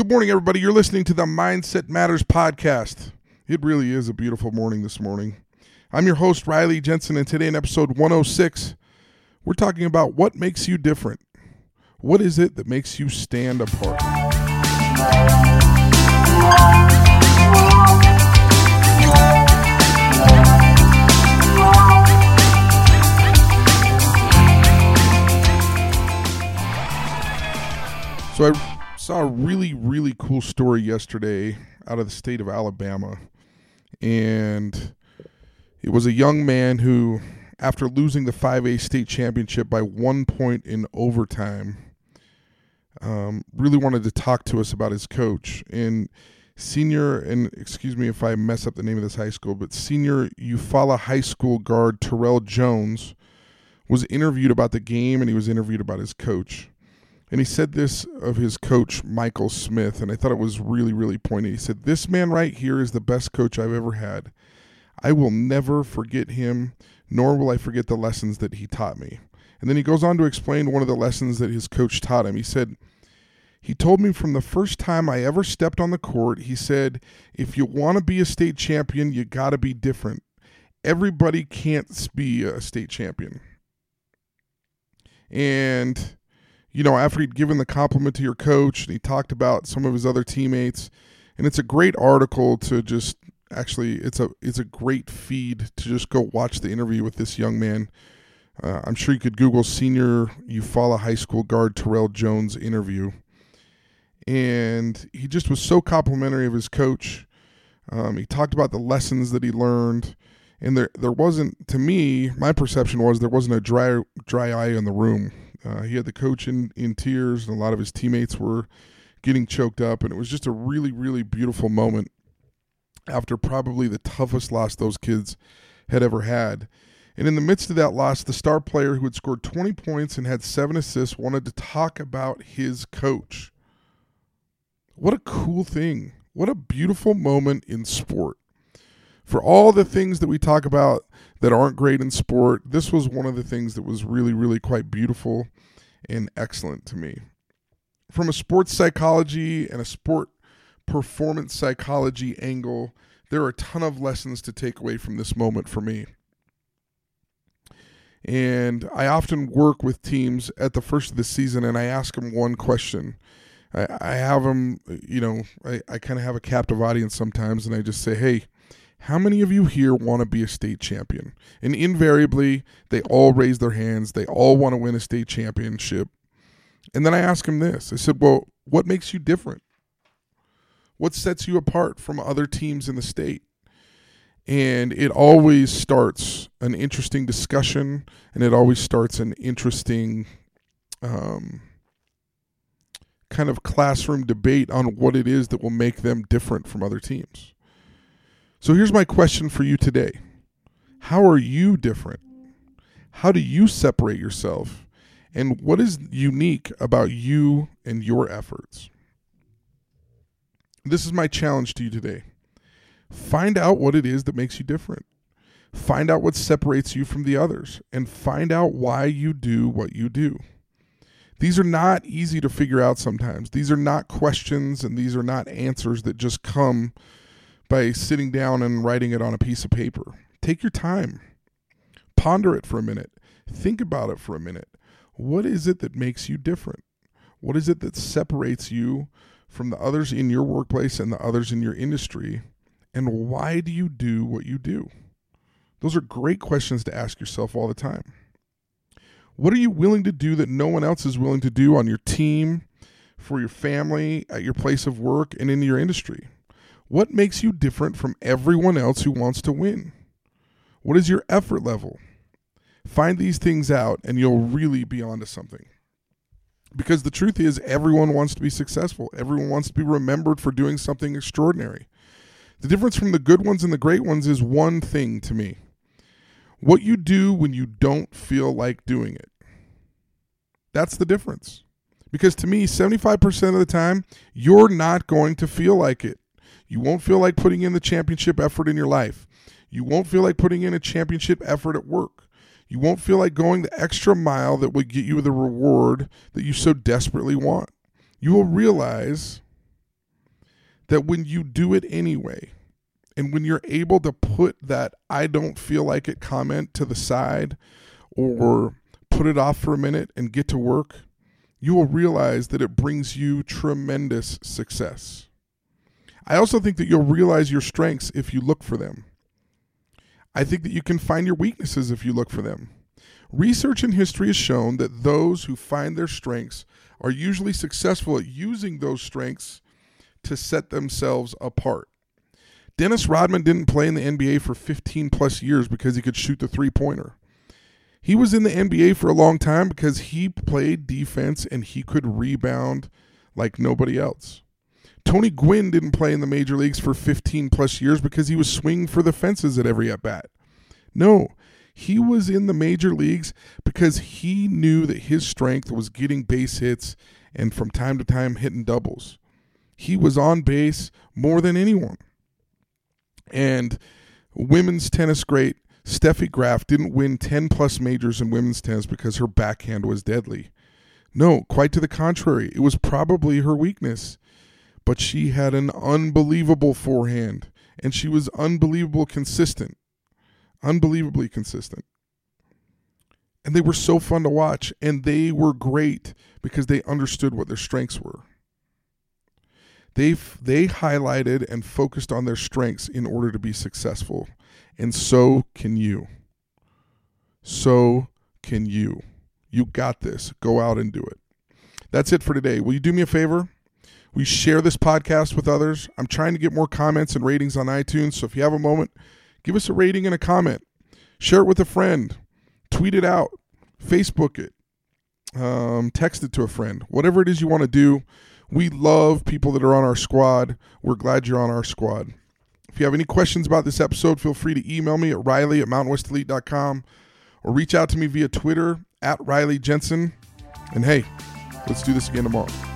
Good morning, everybody. You're listening to the Mindset Matters podcast. It really is a beautiful morning this morning. I'm your host, Riley Jensen, and today in episode 106, we're talking about what makes you different. What is it that makes you stand apart? So I saw a really, really cool story yesterday out of the state of Alabama. And it was a young man who, after losing the 5A state championship by one point in overtime, um, really wanted to talk to us about his coach. And senior, and excuse me if I mess up the name of this high school, but senior Eufaula High School guard Terrell Jones was interviewed about the game and he was interviewed about his coach. And he said this of his coach, Michael Smith, and I thought it was really, really poignant. He said, This man right here is the best coach I've ever had. I will never forget him, nor will I forget the lessons that he taught me. And then he goes on to explain one of the lessons that his coach taught him. He said, He told me from the first time I ever stepped on the court, he said, If you want to be a state champion, you got to be different. Everybody can't be a state champion. And you know, after he'd given the compliment to your coach and he talked about some of his other teammates, and it's a great article to just actually it's a it's a great feed to just go watch the interview with this young man. Uh, I'm sure you could Google senior Eufaula High School guard Terrell Jones interview, and he just was so complimentary of his coach. Um, he talked about the lessons that he learned, and there there wasn't to me my perception was there wasn't a dry dry eye in the room uh, he had the coach in, in tears, and a lot of his teammates were getting choked up. And it was just a really, really beautiful moment after probably the toughest loss those kids had ever had. And in the midst of that loss, the star player who had scored 20 points and had seven assists wanted to talk about his coach. What a cool thing. What a beautiful moment in sport. For all the things that we talk about that aren't great in sport. This was one of the things that was really, really quite beautiful and excellent to me. From a sports psychology and a sport performance psychology angle, there are a ton of lessons to take away from this moment for me. And I often work with teams at the first of the season and I ask them one question. I, I have them, you know, I, I kind of have a captive audience sometimes and I just say, hey, how many of you here want to be a state champion? And invariably, they all raise their hands. They all want to win a state championship. And then I ask them this I said, Well, what makes you different? What sets you apart from other teams in the state? And it always starts an interesting discussion and it always starts an interesting um, kind of classroom debate on what it is that will make them different from other teams. So here's my question for you today How are you different? How do you separate yourself? And what is unique about you and your efforts? This is my challenge to you today. Find out what it is that makes you different. Find out what separates you from the others and find out why you do what you do. These are not easy to figure out sometimes. These are not questions and these are not answers that just come by sitting down and writing it on a piece of paper. Take your time, ponder it for a minute, think about it for a minute. What is it that makes you different? What is it that separates you from the others in your workplace and the others in your industry? And why do you do what you do? Those are great questions to ask yourself all the time. What are you willing to do that no one else is willing to do on your team, for your family, at your place of work, and in your industry? What makes you different from everyone else who wants to win? What is your effort level? Find these things out and you'll really be onto something. Because the truth is, everyone wants to be successful. Everyone wants to be remembered for doing something extraordinary. The difference from the good ones and the great ones is one thing to me what you do when you don't feel like doing it. That's the difference. Because to me, 75% of the time, you're not going to feel like it. You won't feel like putting in the championship effort in your life. You won't feel like putting in a championship effort at work. You won't feel like going the extra mile that would get you the reward that you so desperately want. You will realize that when you do it anyway, and when you're able to put that I don't feel like it comment to the side or put it off for a minute and get to work, you will realize that it brings you tremendous success. I also think that you'll realize your strengths if you look for them. I think that you can find your weaknesses if you look for them. Research and history has shown that those who find their strengths are usually successful at using those strengths to set themselves apart. Dennis Rodman didn't play in the NBA for 15 plus years because he could shoot the three pointer. He was in the NBA for a long time because he played defense and he could rebound like nobody else. Tony Gwynn didn't play in the major leagues for 15 plus years because he was swinging for the fences at every at bat. No, he was in the major leagues because he knew that his strength was getting base hits and from time to time hitting doubles. He was on base more than anyone. And women's tennis great Steffi Graf didn't win 10 plus majors in women's tennis because her backhand was deadly. No, quite to the contrary. It was probably her weakness. But she had an unbelievable forehand and she was unbelievable consistent. Unbelievably consistent. And they were so fun to watch and they were great because they understood what their strengths were. They they highlighted and focused on their strengths in order to be successful. And so can you. So can you. You got this. Go out and do it. That's it for today. Will you do me a favor? We share this podcast with others. I'm trying to get more comments and ratings on iTunes. So if you have a moment, give us a rating and a comment. Share it with a friend. Tweet it out. Facebook it. Um, text it to a friend. Whatever it is you want to do. We love people that are on our squad. We're glad you're on our squad. If you have any questions about this episode, feel free to email me at riley at mountainwestelite.com or reach out to me via Twitter at Riley Jensen. And hey, let's do this again tomorrow.